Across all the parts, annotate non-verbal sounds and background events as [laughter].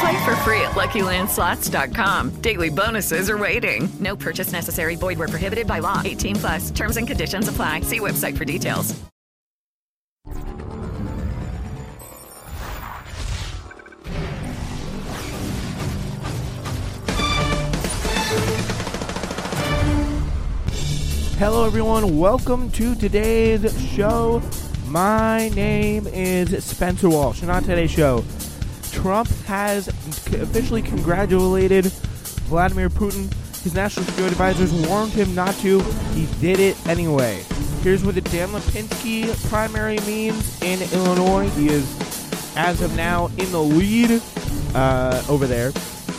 Play for free at LuckyLandSlots.com. Daily bonuses are waiting. No purchase necessary. Void where prohibited by law. 18 plus. Terms and conditions apply. See website for details. Hello, everyone. Welcome to today's show. My name is Spencer Walsh, and on today's show, Trump has officially congratulated Vladimir Putin. His national security advisors warned him not to. He did it anyway. Here's what the Dan Lipinski primary means in Illinois. He is, as of now, in the lead uh, over there.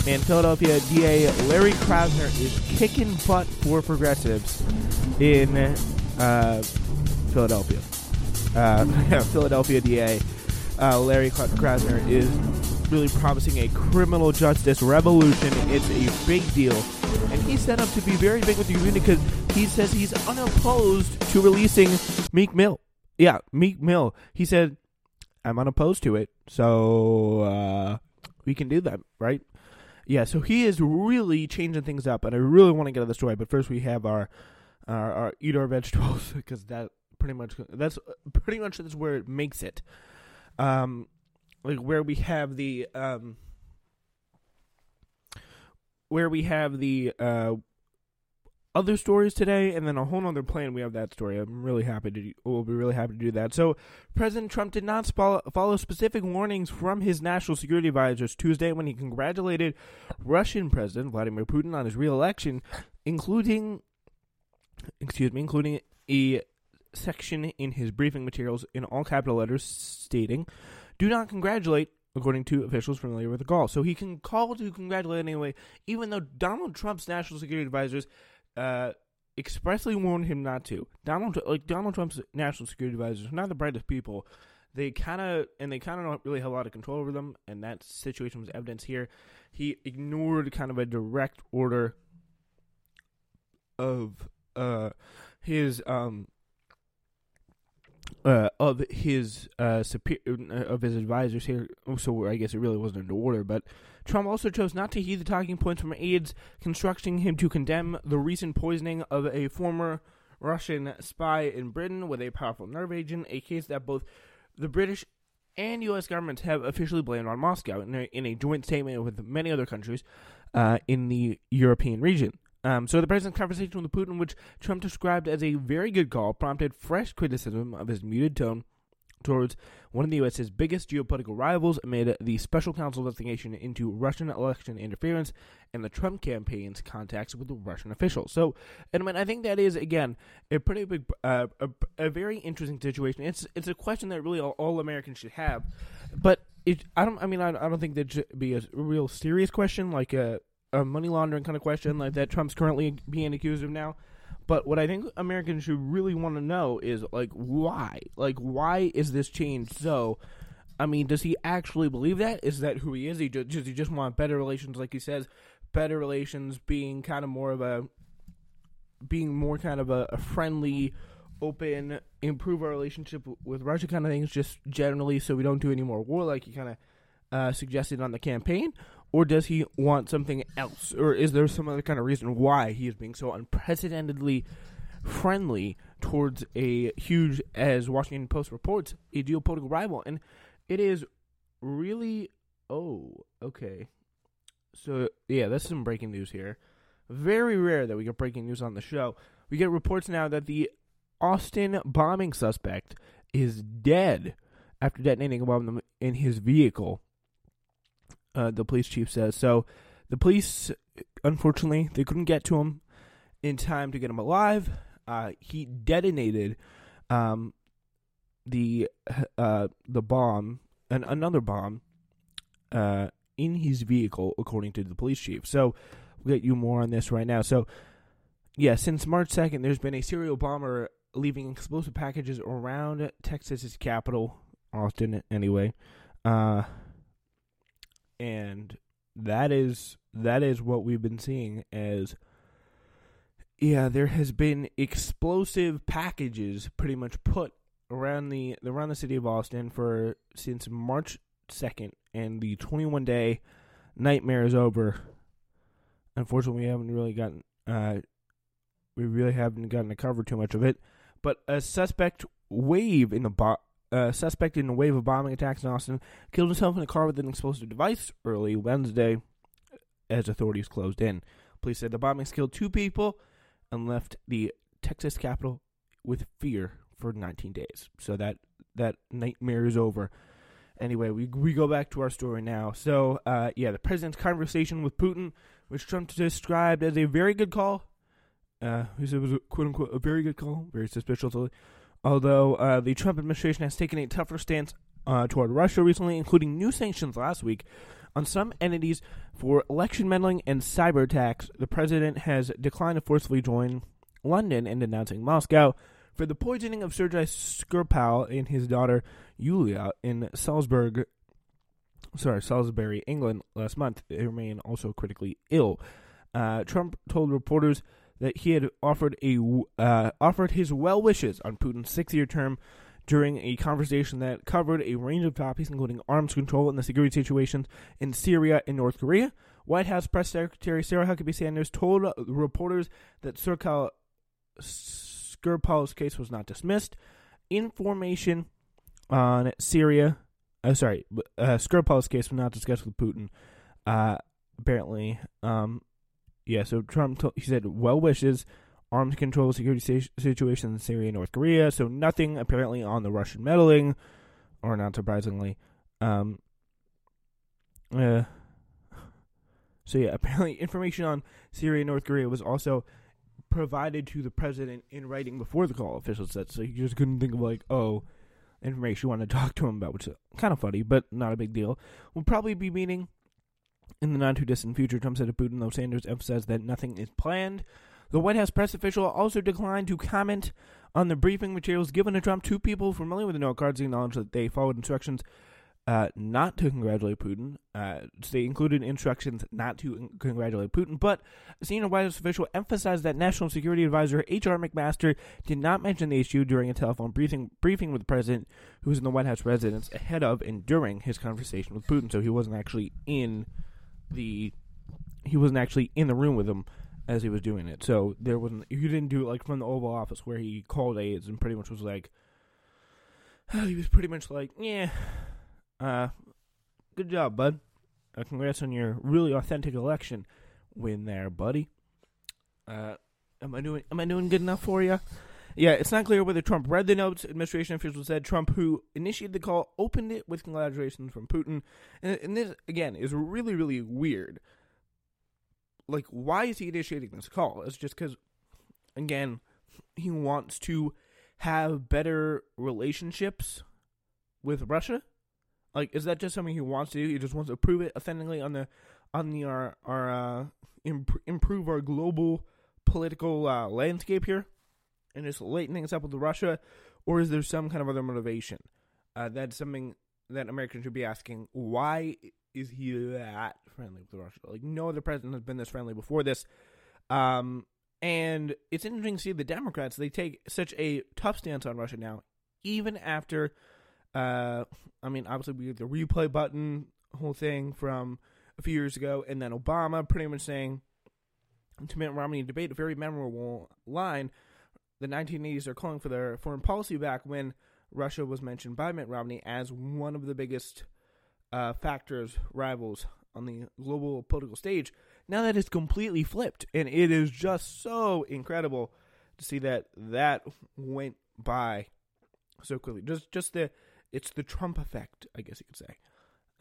And Philadelphia DA Larry Krasner is kicking butt for progressives in uh, Philadelphia. Uh, [laughs] Philadelphia DA uh, Larry Krasner is really promising a criminal justice revolution. It's a big deal. And he's set up to be very big with the community because he says he's unopposed to releasing Meek Mill. Yeah, Meek Mill. He said, I'm unopposed to it, so uh, we can do that, right? Yeah, so he is really changing things up, and I really want to get to the story. But first, we have our our, our eat our vegetables [laughs] because that pretty much that's pretty much that's where it makes it. Um, like where we have the um, where we have the uh other stories today, and then a whole other plan. We have that story. I'm really happy to. We'll be really happy to do that. So, President Trump did not follow, follow specific warnings from his national security advisors Tuesday when he congratulated Russian President Vladimir Putin on his reelection, including, excuse me, including a section in his briefing materials in all capital letters stating, "Do not congratulate." According to officials familiar with the call, so he can call to congratulate anyway, even though Donald Trump's national security advisors uh, expressly warned him not to. Donald, like Donald Trump's national security advisors, are not the brightest people. They kind of and they kind of don't really have a lot of control over them, and that situation was evidence here. He ignored kind of a direct order of uh his um uh, of his uh, superior of his advisors here. So I guess it really wasn't an order, but Trump also chose not to heed the talking points from aides, constructing him to condemn the recent poisoning of a former Russian spy in Britain with a powerful nerve agent, a case that both the British and U.S. governments have officially blamed on Moscow in a, in a joint statement with many other countries uh, in the European region. Um, so the president's conversation with Putin, which Trump described as a very good call, prompted fresh criticism of his muted tone towards one of the U.S.'s biggest geopolitical rivals amid the special counsel investigation into Russian election interference and the Trump campaign's contacts with Russian officials. So, and I mean, I think that is again a pretty big, uh, a, a, very interesting situation. It's it's a question that really all, all Americans should have, but it I don't I mean I, I don't think that should be a real serious question like a a money laundering kind of question like that Trump's currently being accused of now. But what I think Americans should really want to know is like why? Like why is this change so? I mean, does he actually believe that? Is that who he is? He just, does he just want better relations, like he says, better relations, being kind of more of a, being more kind of a, a friendly, open, improve our relationship with Russia kind of things, just generally, so we don't do any more war, like he kind of uh, suggested on the campaign, or does he want something else? Or is there some other kind of reason why he is being so unprecedentedly friendly towards a huge, as Washington Post reports, a geopolitical rival? And it is really, oh, okay. So, yeah, that's some breaking news here. Very rare that we get breaking news on the show. We get reports now that the Austin bombing suspect is dead after detonating a bomb in his vehicle. Uh, the police chief says so. The police, unfortunately, they couldn't get to him in time to get him alive. Uh, he detonated um, the uh, the bomb and another bomb uh, in his vehicle, according to the police chief. So we'll get you more on this right now. So yeah, since March second, there's been a serial bomber leaving explosive packages around Texas's capital, Austin, anyway. Uh, and that is that is what we've been seeing as yeah, there has been explosive packages pretty much put around the around the city of Austin for since March second, and the 21 day nightmare is over. Unfortunately, we haven't really gotten uh, we really haven't gotten to cover too much of it. But a suspect wave in the bo- uh, suspect in a wave of bombing attacks in Austin killed himself in a car with an explosive device early Wednesday, as authorities closed in. Police said the bombings killed two people and left the Texas capital with fear for 19 days. So that that nightmare is over. Anyway, we we go back to our story now. So, uh, yeah, the president's conversation with Putin, which Trump described as a very good call. Uh, he said it was a, quote unquote a very good call, very suspicious. Although uh, the Trump administration has taken a tougher stance uh, toward Russia recently, including new sanctions last week on some entities for election meddling and cyber attacks, the president has declined to forcefully join London in denouncing Moscow for the poisoning of Sergei Skripal and his daughter Yulia in Salisbury, sorry, Salisbury, England last month. They remain also critically ill. Uh, Trump told reporters that he had offered a uh, offered his well wishes on Putin's six-year term during a conversation that covered a range of topics, including arms control and the security situations in Syria and North Korea. White House Press Secretary Sarah Huckabee Sanders told reporters that Serkal Skripal's case was not dismissed. Information on Syria, uh, sorry, uh, Skripal's case was not discussed with Putin. Uh, apparently, um, yeah. So Trump, t- he said, well wishes arms control security situation in Syria and North Korea. So nothing apparently on the Russian meddling, or not surprisingly. Um, uh, [laughs] so yeah, apparently information on Syria and North Korea was also provided to the president in writing before the call. Officials said so. He just couldn't think of like, oh, information you want to talk to him about, which is kind of funny, but not a big deal. We'll probably be meeting in the not too distant future. Trump said to Putin, though Sanders emphasized that nothing is planned. The White House press official also declined to comment on the briefing materials given to Trump. Two people familiar with the note cards acknowledged that they followed instructions uh, not to congratulate Putin. Uh, they included instructions not to congratulate Putin, but a senior White House official emphasized that National Security Advisor H.R. McMaster did not mention the issue during a telephone briefing briefing with the president, who was in the White House residence ahead of and during his conversation with Putin. So he wasn't actually in the he wasn't actually in the room with him as he was doing it. So there wasn't he didn't do it like from the Oval Office where he called aides and pretty much was like [sighs] he was pretty much like, yeah, uh, good job, bud. Uh, congrats on your really authentic election win there, buddy. Uh, am I doing am I doing good enough for you? Yeah, it's not clear whether Trump read the notes. Administration officials said Trump, who initiated the call, opened it with congratulations from Putin, and, and this again is really really weird like why is he initiating this call? It's just because, again, he wants to have better relationships with Russia. Like, is that just something he wants to do? He just wants to prove it authentically on the on the our our uh, imp- improve our global political uh, landscape here, and just lighten things up with Russia, or is there some kind of other motivation? Uh, that's something that Americans should be asking. Why is he that friendly with Russia? Like no other president has been this friendly before this. Um, and it's interesting to see the Democrats they take such a tough stance on Russia now, even after. Uh, I mean, obviously we had the replay button whole thing from a few years ago, and then Obama pretty much saying to Mitt Romney in debate a very memorable line. The 1980s are calling for their foreign policy back when Russia was mentioned by Mitt Romney as one of the biggest uh, factors, rivals on the global political stage. Now that it's completely flipped, and it is just so incredible to see that that went by so quickly. Just just the it's the Trump effect, I guess you could say.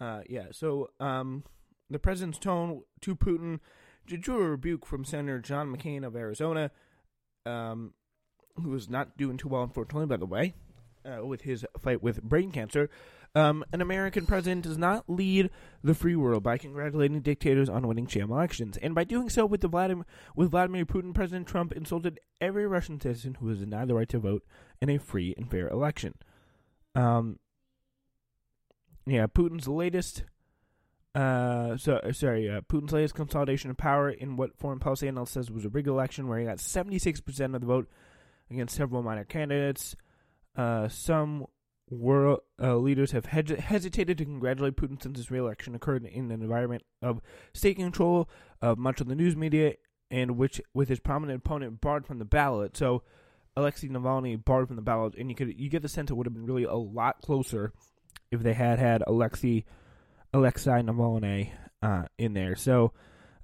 Uh, yeah. So um, the president's tone to Putin drew a rebuke from Senator John McCain of Arizona, um, who is not doing too well, unfortunately, by the way, uh, with his fight with brain cancer. Um, an American president does not lead the free world by congratulating dictators on winning sham elections, and by doing so with the Vladimir with Vladimir Putin, President Trump insulted every Russian citizen who was denied the right to vote in a free and fair election. Um, yeah, Putin's latest, uh, so sorry, uh, Putin's latest consolidation of power in what foreign policy analyst says was a rigged election, where he got seventy six percent of the vote against several minor candidates. Uh, some world uh, leaders have hesitated to congratulate Putin since his reelection occurred in an environment of state control of much of the news media, and which, with his prominent opponent barred from the ballot. So, Alexei Navalny barred from the ballot, and you could you get the sense it would have been really a lot closer if they had had Alexei Alexei Navalny uh, in there. So,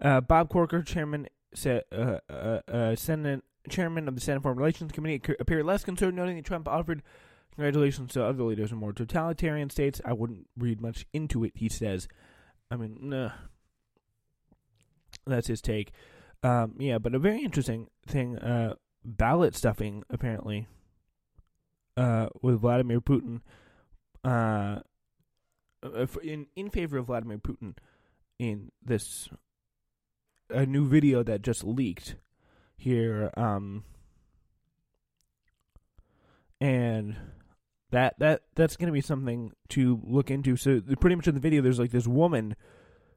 uh, Bob Corker, chairman, said, uh, uh, Senate chairman of the Senate Foreign Relations Committee, appeared less concerned, noting that Trump offered congratulations to other leaders in more totalitarian states. I wouldn't read much into it. He says, I mean, nah. that's his take. Um, yeah, but a very interesting thing. Uh, ballot stuffing apparently uh, with Vladimir Putin uh, in in favor of Vladimir Putin in this a new video that just leaked here um and that that that's going to be something to look into. So pretty much in the video there's like this woman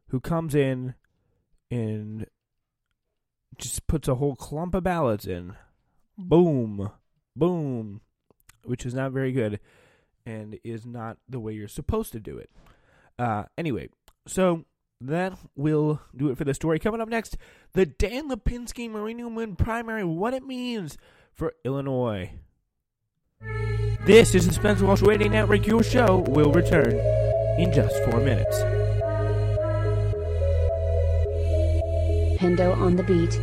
who comes in and just puts a whole clump of ballots in. Boom. Boom. Which is not very good and is not the way you're supposed to do it. Uh anyway so that will do it for the story. Coming up next, the Dan Lipinski Marie Newman primary, what it means for Illinois. This is the Spencer Walsh Radio Network. Your show will return in just four minutes. Pendo on the beat.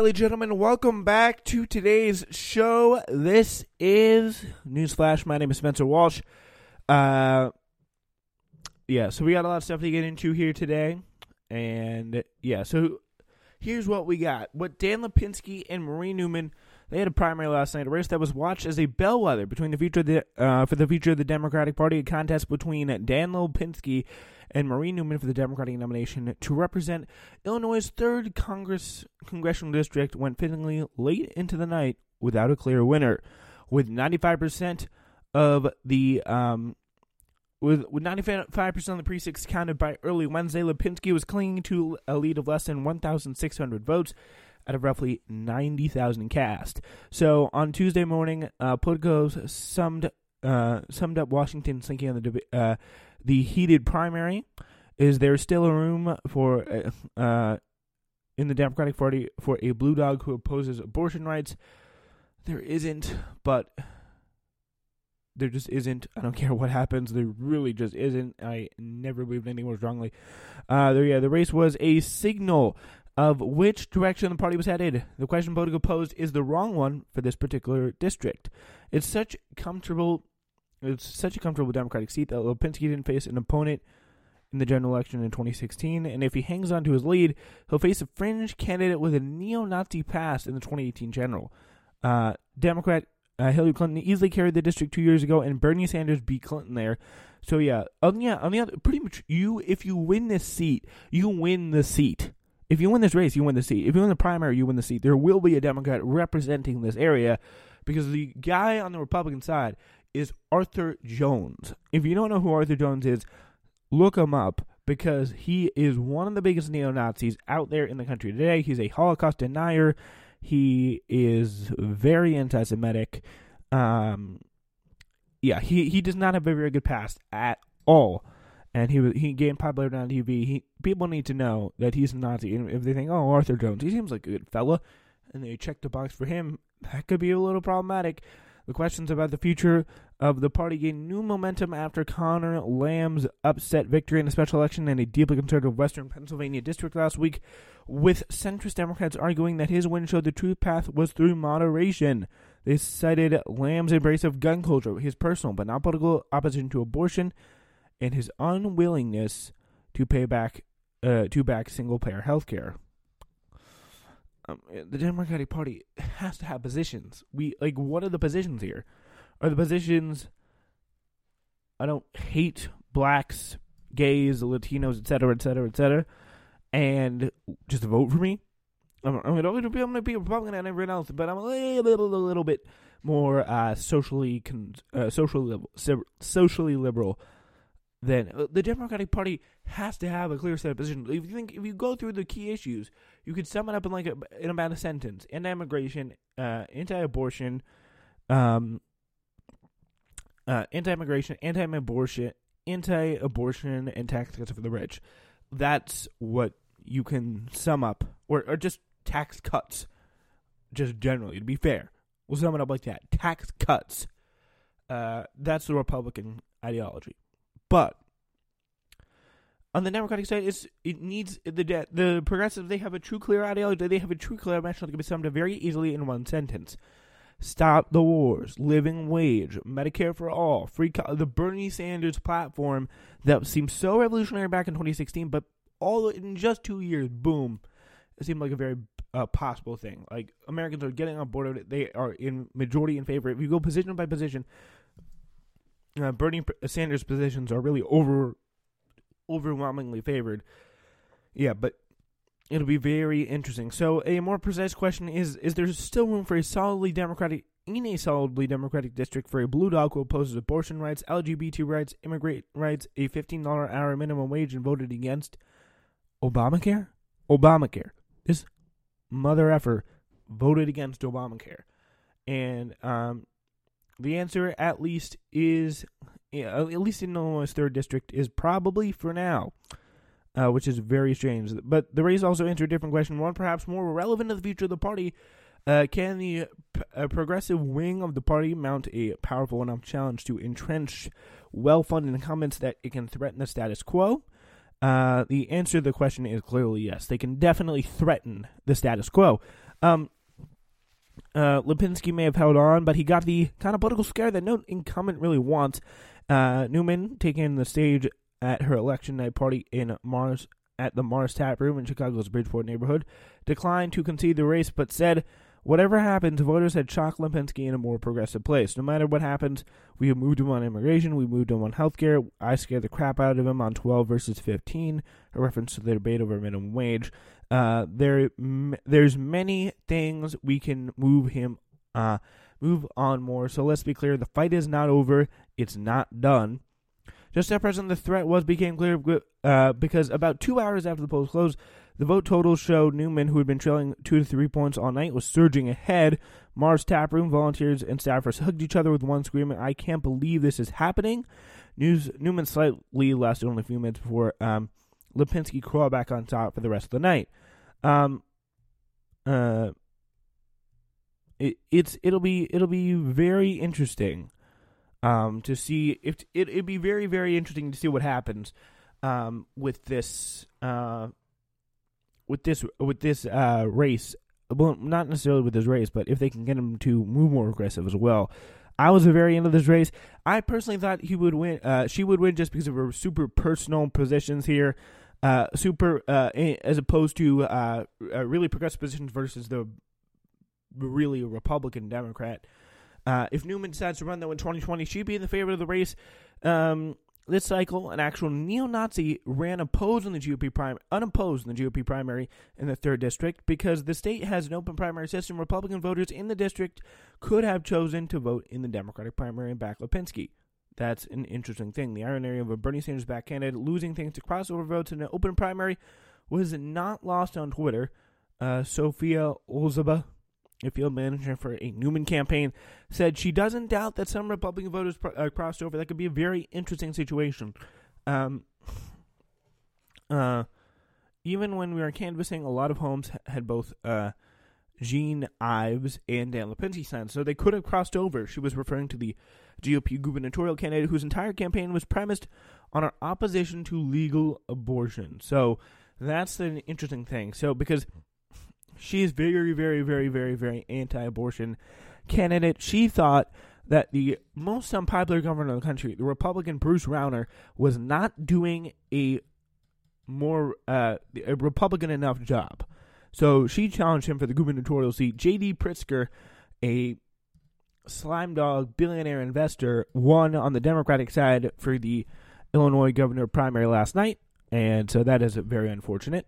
And gentlemen, welcome back to today's show. This is Newsflash. My name is Spencer Walsh. Uh, yeah, so we got a lot of stuff to get into here today. And yeah, so here's what we got. What Dan Lipinski and Marie Newman they had a primary last night, a race that was watched as a bellwether between the future of the, uh, for the future of the Democratic Party, a contest between Dan Lipinski and Marie Newman for the Democratic nomination to represent Illinois' third Congress congressional district went fittingly late into the night without a clear winner, with 95% of the um, with with 95% of the precincts counted by early Wednesday, Lipinski was clinging to a lead of less than 1,600 votes out of roughly 90,000 cast. So on Tuesday morning, uh, Politico summed uh, summed up Washington's thinking on the uh, the heated primary. Is there still a room for uh, uh, in the Democratic Party for a blue dog who opposes abortion rights? There isn't, but there just isn't. I don't care what happens. There really just isn't. I never believed anything more strongly. Uh, there, yeah, the race was a signal of which direction the party was headed. The question Politico posed is the wrong one for this particular district. It's such comfortable. It's such a comfortable Democratic seat that Lipinski didn't face an opponent in the general election in 2016, and if he hangs on to his lead, he'll face a fringe candidate with a neo-Nazi past in the 2018 general. Uh, Democrat uh, Hillary Clinton easily carried the district two years ago, and Bernie Sanders beat Clinton there. So yeah, um, yeah, on the other, pretty much you, if you win this seat, you win the seat. If you win this race, you win the seat. If you win the primary, you win the seat. There will be a Democrat representing this area because the guy on the Republican side is Arthur Jones. If you don't know who Arthur Jones is, look him up because he is one of the biggest neo Nazis out there in the country today. He's a Holocaust denier. He is very anti-Semitic. Um, yeah, he he does not have a very good past at all, and he he gained popularity on TV. He people need to know that he's a Nazi, and if they think, oh, Arthur Jones, he seems like a good fella, and they check the box for him, that could be a little problematic. The questions about the future of the party gained new momentum after Connor Lamb's upset victory in a special election in a deeply conservative Western Pennsylvania district last week, with centrist Democrats arguing that his win showed the true path was through moderation. They cited Lamb's embrace of gun culture, his personal but not political opposition to abortion, and his unwillingness to pay back uh, to back single payer health care um, the Democratic Party has to have positions. We like what are the positions here? Are the positions I don't hate blacks, gays, Latinos, etc., etc., etc., and just vote for me? I'm, I'm going to be I'm going to be a Republican and everyone else, but I'm a little, little, little bit more uh, socially con- uh, socially socially liberal then uh, the Democratic Party has to have a clear set of positions. If you think if you go through the key issues, you could sum it up in like a, in about a sentence: anti-immigration, uh, anti-abortion, um, uh, anti-immigration, anti-abortion, anti-abortion, and tax cuts for the rich. That's what you can sum up, or or just tax cuts, just generally to be fair. We'll sum it up like that: tax cuts. Uh, that's the Republican ideology. But on the Democratic side, it's it needs the the progressives. They have a true clear ideology. They have a true clear mission that can be summed up very easily in one sentence: Stop the wars, living wage, Medicare for all, free. Co- the Bernie Sanders platform that seemed so revolutionary back in 2016, but all in just two years, boom, it seemed like a very uh, possible thing. Like Americans are getting on board with it. They are in majority in favor. If you go position by position, uh, Bernie Sanders' positions are really over overwhelmingly favored. Yeah, but it'll be very interesting. So, a more precise question is: Is there still room for a solidly democratic in a solidly democratic district for a blue dog who opposes abortion rights, LGBT rights, immigrant rights, a fifteen dollar hour minimum wage, and voted against Obamacare? Obamacare. This mother effer voted against Obamacare, and um, the answer, at least, is at least in Illinois' third district, is probably for now, uh, which is very strange. But the race also answered a different question, one perhaps more relevant to the future of the party. Uh, can the uh, progressive wing of the party mount a powerful enough challenge to entrench well-funded incumbents that it can threaten the status quo? Uh, the answer to the question is clearly yes. They can definitely threaten the status quo. Um, uh, Lipinski may have held on, but he got the kind of political scare that no incumbent really wants. Uh, Newman taking the stage at her election night party in Marz at the Marz Tap Room in Chicago's Bridgeport neighborhood, declined to concede the race, but said, "Whatever happens, voters had chalked Lipinski in a more progressive place. No matter what happens, we have moved him on immigration, we moved him on health care. I scared the crap out of him on 12 versus 15, a reference to the debate over minimum wage. Uh, there, m- there's many things we can move him, uh, move on more. So let's be clear: the fight is not over. It's not done." Just at present, the threat was became clear uh, because about two hours after the polls closed, the vote totals showed Newman, who had been trailing two to three points all night, was surging ahead. Marz taproom volunteers and staffers hugged each other with one screaming, "I can't believe this is happening!" News Newman slightly lasted only a few minutes before um, Lipinski crawled back on top for the rest of the night. Um, uh, it, it's it'll be it'll be very interesting um, to see if it, it'd be very very interesting to see what happens um, with this uh, with this with this uh, race. Well, not necessarily with this race, but if they can get him to move more aggressive as well. I was the very end of this race. I personally thought he would win. Uh, she would win just because of her super personal positions here, uh, super uh, as opposed to uh, really progressive positions versus the really Republican Democrat. Uh, if Newman decides to run though in 2020, she'd be in the favor of the race. Um, this cycle, an actual neo-Nazi ran opposed in the GOP prim- unopposed in the GOP primary in the third district because the state has an open primary system. Republican voters in the district could have chosen to vote in the Democratic primary and back Lipinski. That's an interesting thing. The irony of a Bernie Sanders back candidate losing things to crossover votes in an open primary was not lost on Twitter. Uh, Sophia Olzaba, a field manager for a Newman campaign, said she doesn't doubt that some Republican voters pr- uh, crossed over. That could be a very interesting situation. Um, [sighs] uh, even when we were canvassing, a lot of homes had both uh, Jeanne Ives and Dan Lipinski signs, so they could have crossed over. She was referring to the GOP gubernatorial candidate whose entire campaign was premised on our opposition to legal abortion. So that's an interesting thing. So because she is very, very, very, very, very anti-abortion candidate. She thought that the most unpopular governor of the country, the Republican Bruce Rauner, was not doing a more uh, a Republican enough job. So she challenged him for the gubernatorial seat. J.B. Pritzker, a slime dog billionaire investor, won on the Democratic side for the Illinois governor primary last night, and so that is very unfortunate.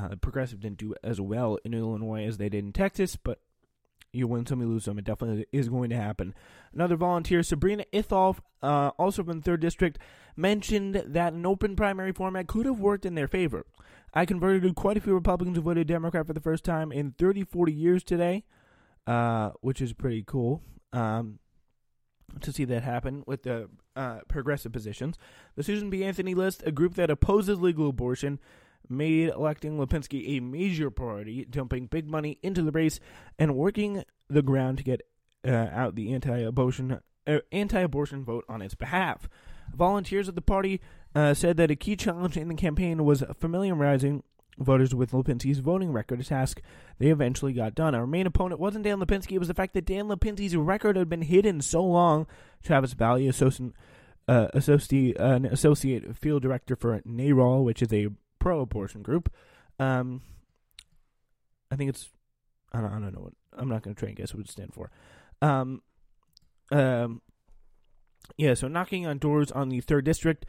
Uh, Progressive didn't do as well in Illinois as they did in Texas, but you win some, you lose some. It definitely is going to happen. Another volunteer, Sabrina Ithol, uh, also from the 3rd District, mentioned that an open primary format could have worked in their favor. I converted quite a few Republicans who voted Democrat for the first time in 30, 40 years today, uh, which is pretty cool um, to see that happen with the uh, progressive positions. The Susan B. Anthony list, a group that opposes legal abortion, made electing Lipinski a major priority, dumping big money into the race and working the ground to get uh, out the anti-abortion uh, anti-abortion vote on its behalf. Volunteers of the party uh, said that a key challenge in the campaign was familiarizing voters with Lipinski's voting record, a task they eventually got done. Our main opponent wasn't Dan Lipinski; it was the fact that Dan Lipinski's record had been hidden so long. Travis Valley, associate uh, associate, uh, associate field director for NARAL, which is a pro-abortion group. Um, I think it's I don't, I don't know what I'm not going to try and guess what it stands for. Um, um, yeah. So knocking on doors on the third district.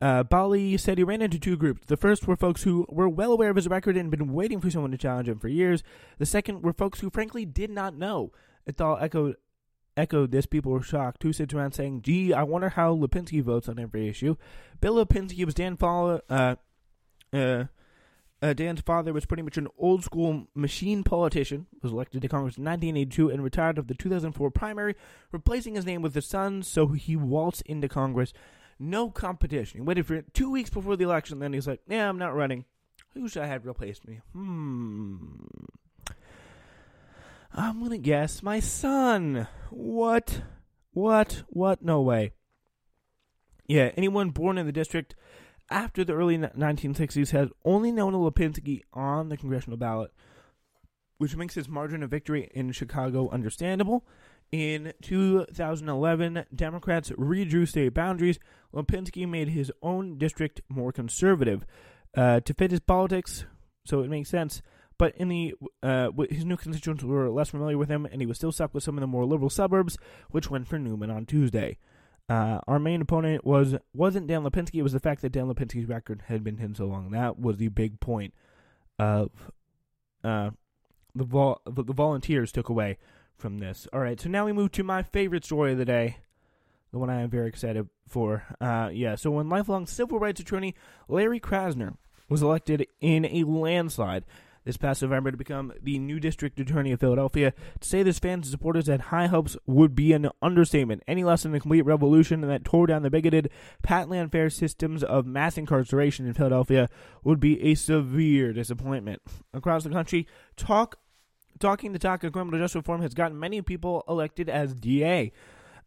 Uh, Bali said he ran into two groups. The first were folks who were well aware of his record and been waiting for someone to challenge him for years. The second were folks who frankly did not know. Ithol echoed echoed this. People were shocked. Who sits around saying, "Gee, I wonder how Lipinski votes on every issue." Bill Lipinski was Dan Fowler, uh, uh, uh, Dan's father was pretty much an old school machine politician, was elected to Congress in 1982 and retired of the 2004 primary, replacing his name with his son, so he waltzed into Congress. No competition. He waited for two weeks before the election, then he's like, yeah, I'm not running. Who should I have replaced me? Hmm. I'm gonna guess my son. What? What? What? No way. Yeah, anyone born in the district after the early 1960s had only known Lipinski on the congressional ballot. which makes his margin of victory in Chicago understandable. In 2011, Democrats redrew state boundaries. Lipinski made his own district more conservative uh, to fit his politics, so it makes sense. But in the uh, his new constituents were less familiar with him, and he was still stuck with some of the more liberal suburbs, which went for Newman on Tuesday. Uh, our main opponent was wasn't Dan Lipinski; it was the fact that Dan Lipinski's record had been hidden so long. That was the big point of uh, the vol- the volunteers took away from this. All right, so now we move to my favorite story of the day, the one I am very excited for. Uh, yeah, so when lifelong civil rights attorney Larry Krasner was elected in a landslide this past November to become the new district attorney of Philadelphia. To say this fans and supporters had high hopes would be an understatement. Any less than a complete revolution that tore down the bigoted, patently unfair systems of mass incarceration in Philadelphia would be a severe disappointment. Across the country, talk talking the talk of criminal justice reform has gotten many people elected as DA.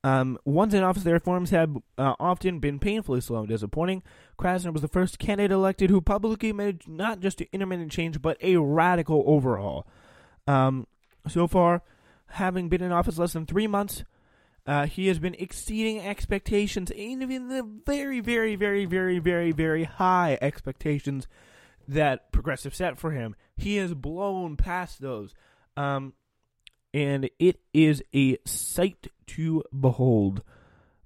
Um, once in office, their reforms have uh, often been painfully slow and disappointing. Krasner was the first candidate elected who publicly made not just an intermittent change, but a radical overhaul. Um, so far, having been in office less than three months, uh, he has been exceeding expectations, even the very, very, very, very, very, very high expectations that progressive set for him. He has blown past those. Um, and it is a sight to behold.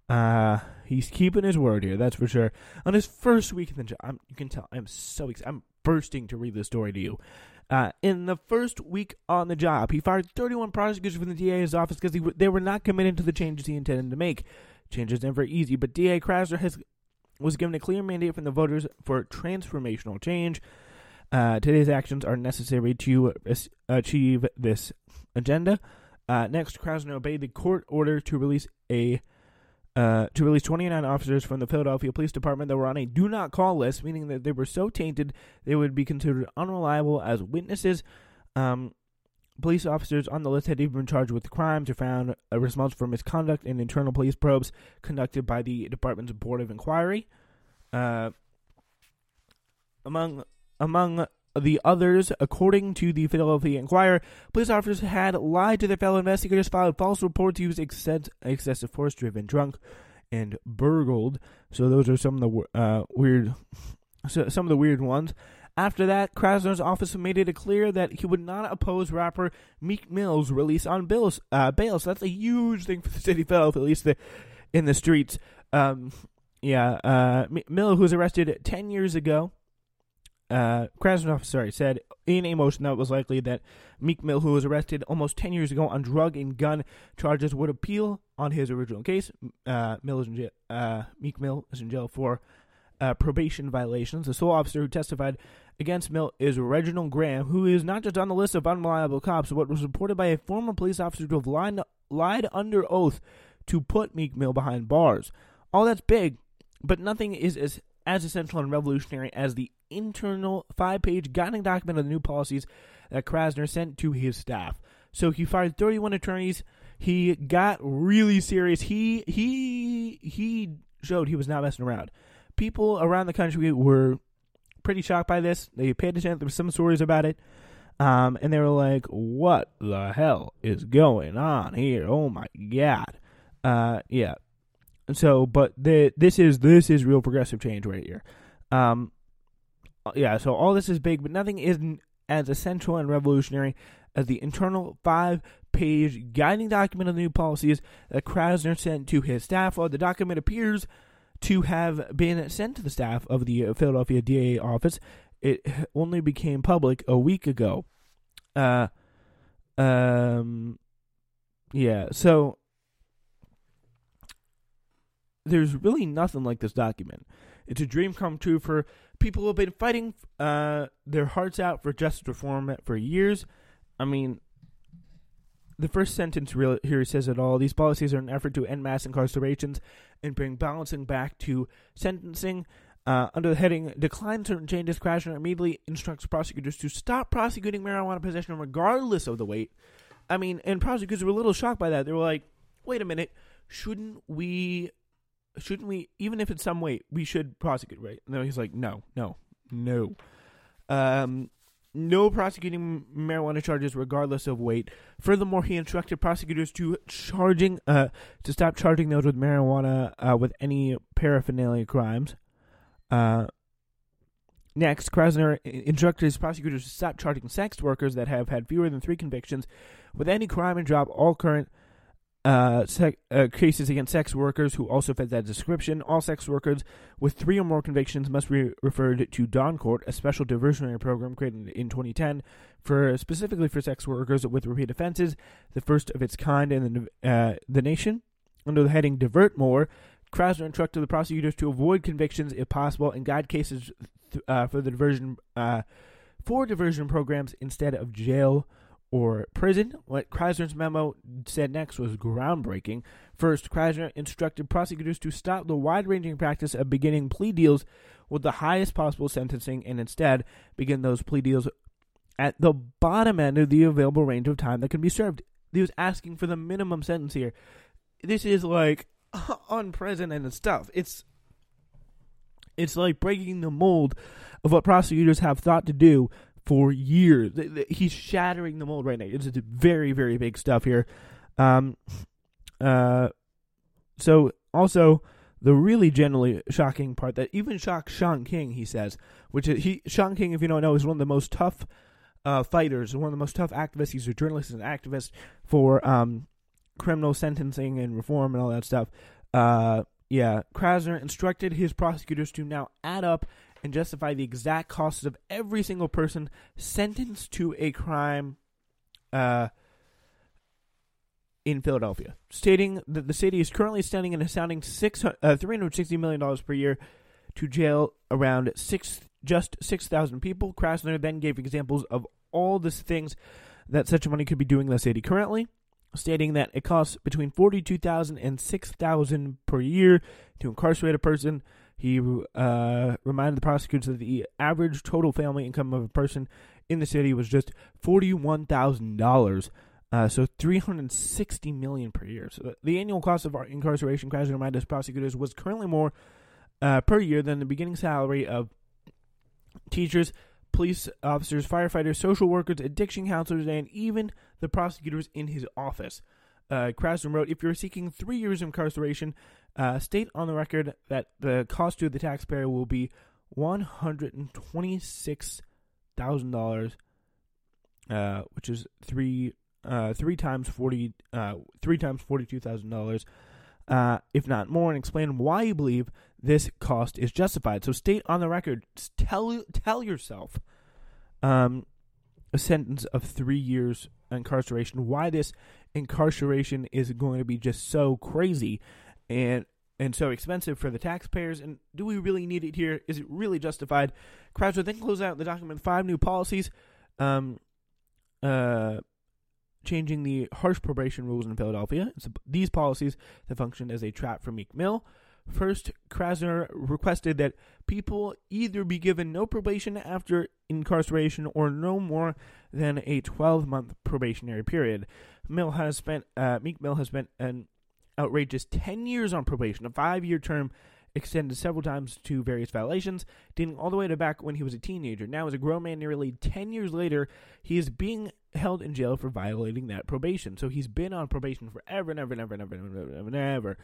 Uh, he's keeping his word here, that's for sure. On his first week in the job, I'm, you can tell I'm so excited. I'm bursting to read this story to you. Uh, in the first week on the job, he fired 31 prosecutors from the DA's office because they were not committed to the changes he intended to make. Changes never easy, but DA Krasner has was given a clear mandate from the voters for transformational change. Uh, today's actions are necessary to achieve this agenda. Uh, next, Krasner obeyed the court order to release a uh, to release 29 officers from the Philadelphia Police Department that were on a do not call list, meaning that they were so tainted they would be considered unreliable as witnesses. Um, police officers on the list had even been charged with crimes or found uh, responsible for misconduct in internal police probes conducted by the department's Board of Inquiry. Uh, among among the others, according to the Philadelphia Inquirer, police officers had lied to their fellow investigators, filed false reports, used excess, excessive force, driven drunk, and burgled. So those are some of the uh, weird, so some of the weird ones. After that, Krasner's office made it clear that he would not oppose rapper Meek Mill's release on bills, uh, bail. So that's a huge thing for the city of Philadelphia, at least the, in the streets. Um, yeah, uh, Mill, who was arrested 10 years ago uh, Krasnov, sorry, said in a motion that it was likely that Meek Mill, who was arrested almost 10 years ago on drug and gun charges, would appeal on his original case. Uh, Mill is in jail, uh, Meek Mill is in jail for uh, probation violations. The sole officer who testified against Mill is Reginald Graham, who is not just on the list of unreliable cops, but was reported by a former police officer to have lied, lied under oath to put Meek Mill behind bars. All that's big, but nothing is as as essential and revolutionary as the internal five page guiding document of the new policies that Krasner sent to his staff. So he fired 31 attorneys. He got really serious. He he he showed he was not messing around. People around the country were pretty shocked by this. They paid attention. There were some stories about it. Um, and they were like, "What the hell is going on here? Oh my god!" Uh, yeah. So, but the this is this is real progressive change right here. Um, uh, yeah, so all this is big, but nothing isn't as essential and revolutionary as the internal five page guiding document of the new policies that Krasner sent to his staff. While the document appears to have been sent to the staff of the Philadelphia DA office, it only became public a week ago. Uh, um, yeah, so there's really nothing like this document. It's a dream come true for people who have been fighting uh, their hearts out for justice reform for years. I mean, the first sentence real, here says it all. These policies are an effort to end mass incarcerations and bring balancing back to sentencing. Uh, under the heading "Decline certain changes," Krasner immediately instructs prosecutors to stop prosecuting marijuana possession regardless of the weight. I mean, and prosecutors were a little shocked by that. They were like, "Wait a minute, shouldn't we shouldn't we, even if it's some weight, we should prosecute, right? Then he's like, no, no, no. Um, no prosecuting marijuana charges regardless of weight. Furthermore, he instructed prosecutors to charging uh, to stop charging those with marijuana uh, with any paraphernalia crimes. Uh, next, Krasner instructed his prosecutors to stop charging sex workers that have had fewer than three convictions with any crime and drop all current uh, sec- uh, cases against sex workers who also fit that description. All sex workers with three or more convictions must be referred to Dawn Court, a special diversionary program created in 2010 for specifically for sex workers with repeat offenses, the first of its kind in the, uh, the nation. Under the heading "Divert More," Krasner instructed the prosecutors to avoid convictions if possible and guide cases th- uh, for the diversion uh, for diversion programs instead of jail or prison. What Krasner's memo said next was groundbreaking. First, Krasner instructed prosecutors to stop the wide ranging practice of beginning plea deals with the highest possible sentencing and instead begin those plea deals at the bottom end of the available range of time that can be served. He was asking for the minimum sentence here. This is like [laughs] unprecedented and stuff. It's it's like breaking the mold of what prosecutors have thought to do for years. He's shattering the mold right now. It's very, very big stuff here. Um, uh, so also the really generally shocking part that even shocked Shaun King, he says, which is he Shaun King, if you don't know, is one of the most tough uh, fighters, one of the most tough activists. He's a journalist and activist for um, criminal sentencing and reform and all that stuff. Uh, yeah, Krasner instructed his prosecutors to now add up and justify the exact costs of every single person sentenced to a crime uh, in Philadelphia, stating that the city is currently spending an astounding six, uh, $360 million per year to jail around six, just 6,000 people. Krasner then gave examples of all the things that such money could be doing in the city currently, stating that it costs between 42000 and 6000 per year to incarcerate a person he uh, reminded the prosecutors that the average total family income of a person in the city was just forty-one thousand dollars. Uh, so 360 million per year. So the annual cost of our incarceration, Krasner reminded the prosecutors, was currently more uh, per year than the beginning salary of teachers, police officers, firefighters, social workers, addiction counselors, and even the prosecutors in his office. Uh, Krasner wrote, "If you're seeking three years of incarceration, uh, state on the record that the cost to the taxpayer will be one hundred and twenty-six thousand uh, dollars, which is three uh, three times forty uh, three times forty-two thousand dollars, uh, if not more, and explain why you believe this cost is justified. So state on the record, tell tell yourself, um, a sentence of three years incarceration. Why this incarceration is going to be just so crazy and and so expensive for the taxpayers. And do we really need it here? Is it really justified? Krasner then close out the document with five new policies, um, uh, changing the harsh probation rules in Philadelphia. It's these policies that functioned as a trap for Meek Mill. First, Krasner requested that people either be given no probation after incarceration or no more than a 12 month probationary period. Mill has spent, uh, Meek Mill has spent an outrageous 10 years on probation, a five year term extended several times to various violations, dating all the way to back when he was a teenager. Now, as a grown man, nearly 10 years later, he is being held in jail for violating that probation. So he's been on probation forever and ever and ever and ever and ever.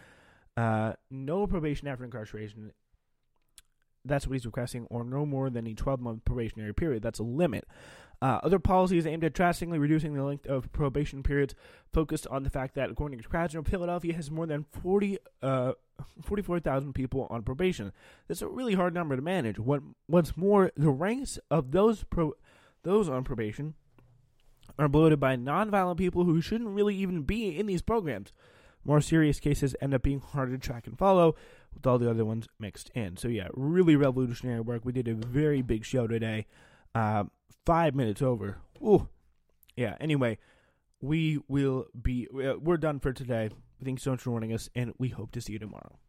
Uh, no probation after incarceration. That's what he's requesting, or no more than a 12 month probationary period. That's a limit. Uh, other policies aimed at drastically reducing the length of probation periods focused on the fact that, according to Krasner, Philadelphia has more than 40, uh, 44,000 people on probation. That's a really hard number to manage. What, what's more, the ranks of those pro, those on probation are bloated by nonviolent people who shouldn't really even be in these programs. More serious cases end up being harder to track and follow, with all the other ones mixed in. So, yeah, really revolutionary work. We did a very big show today. Uh, five minutes over. Ooh. Yeah, anyway, we will be, uh, we're done for today. Thanks so much for joining us, and we hope to see you tomorrow.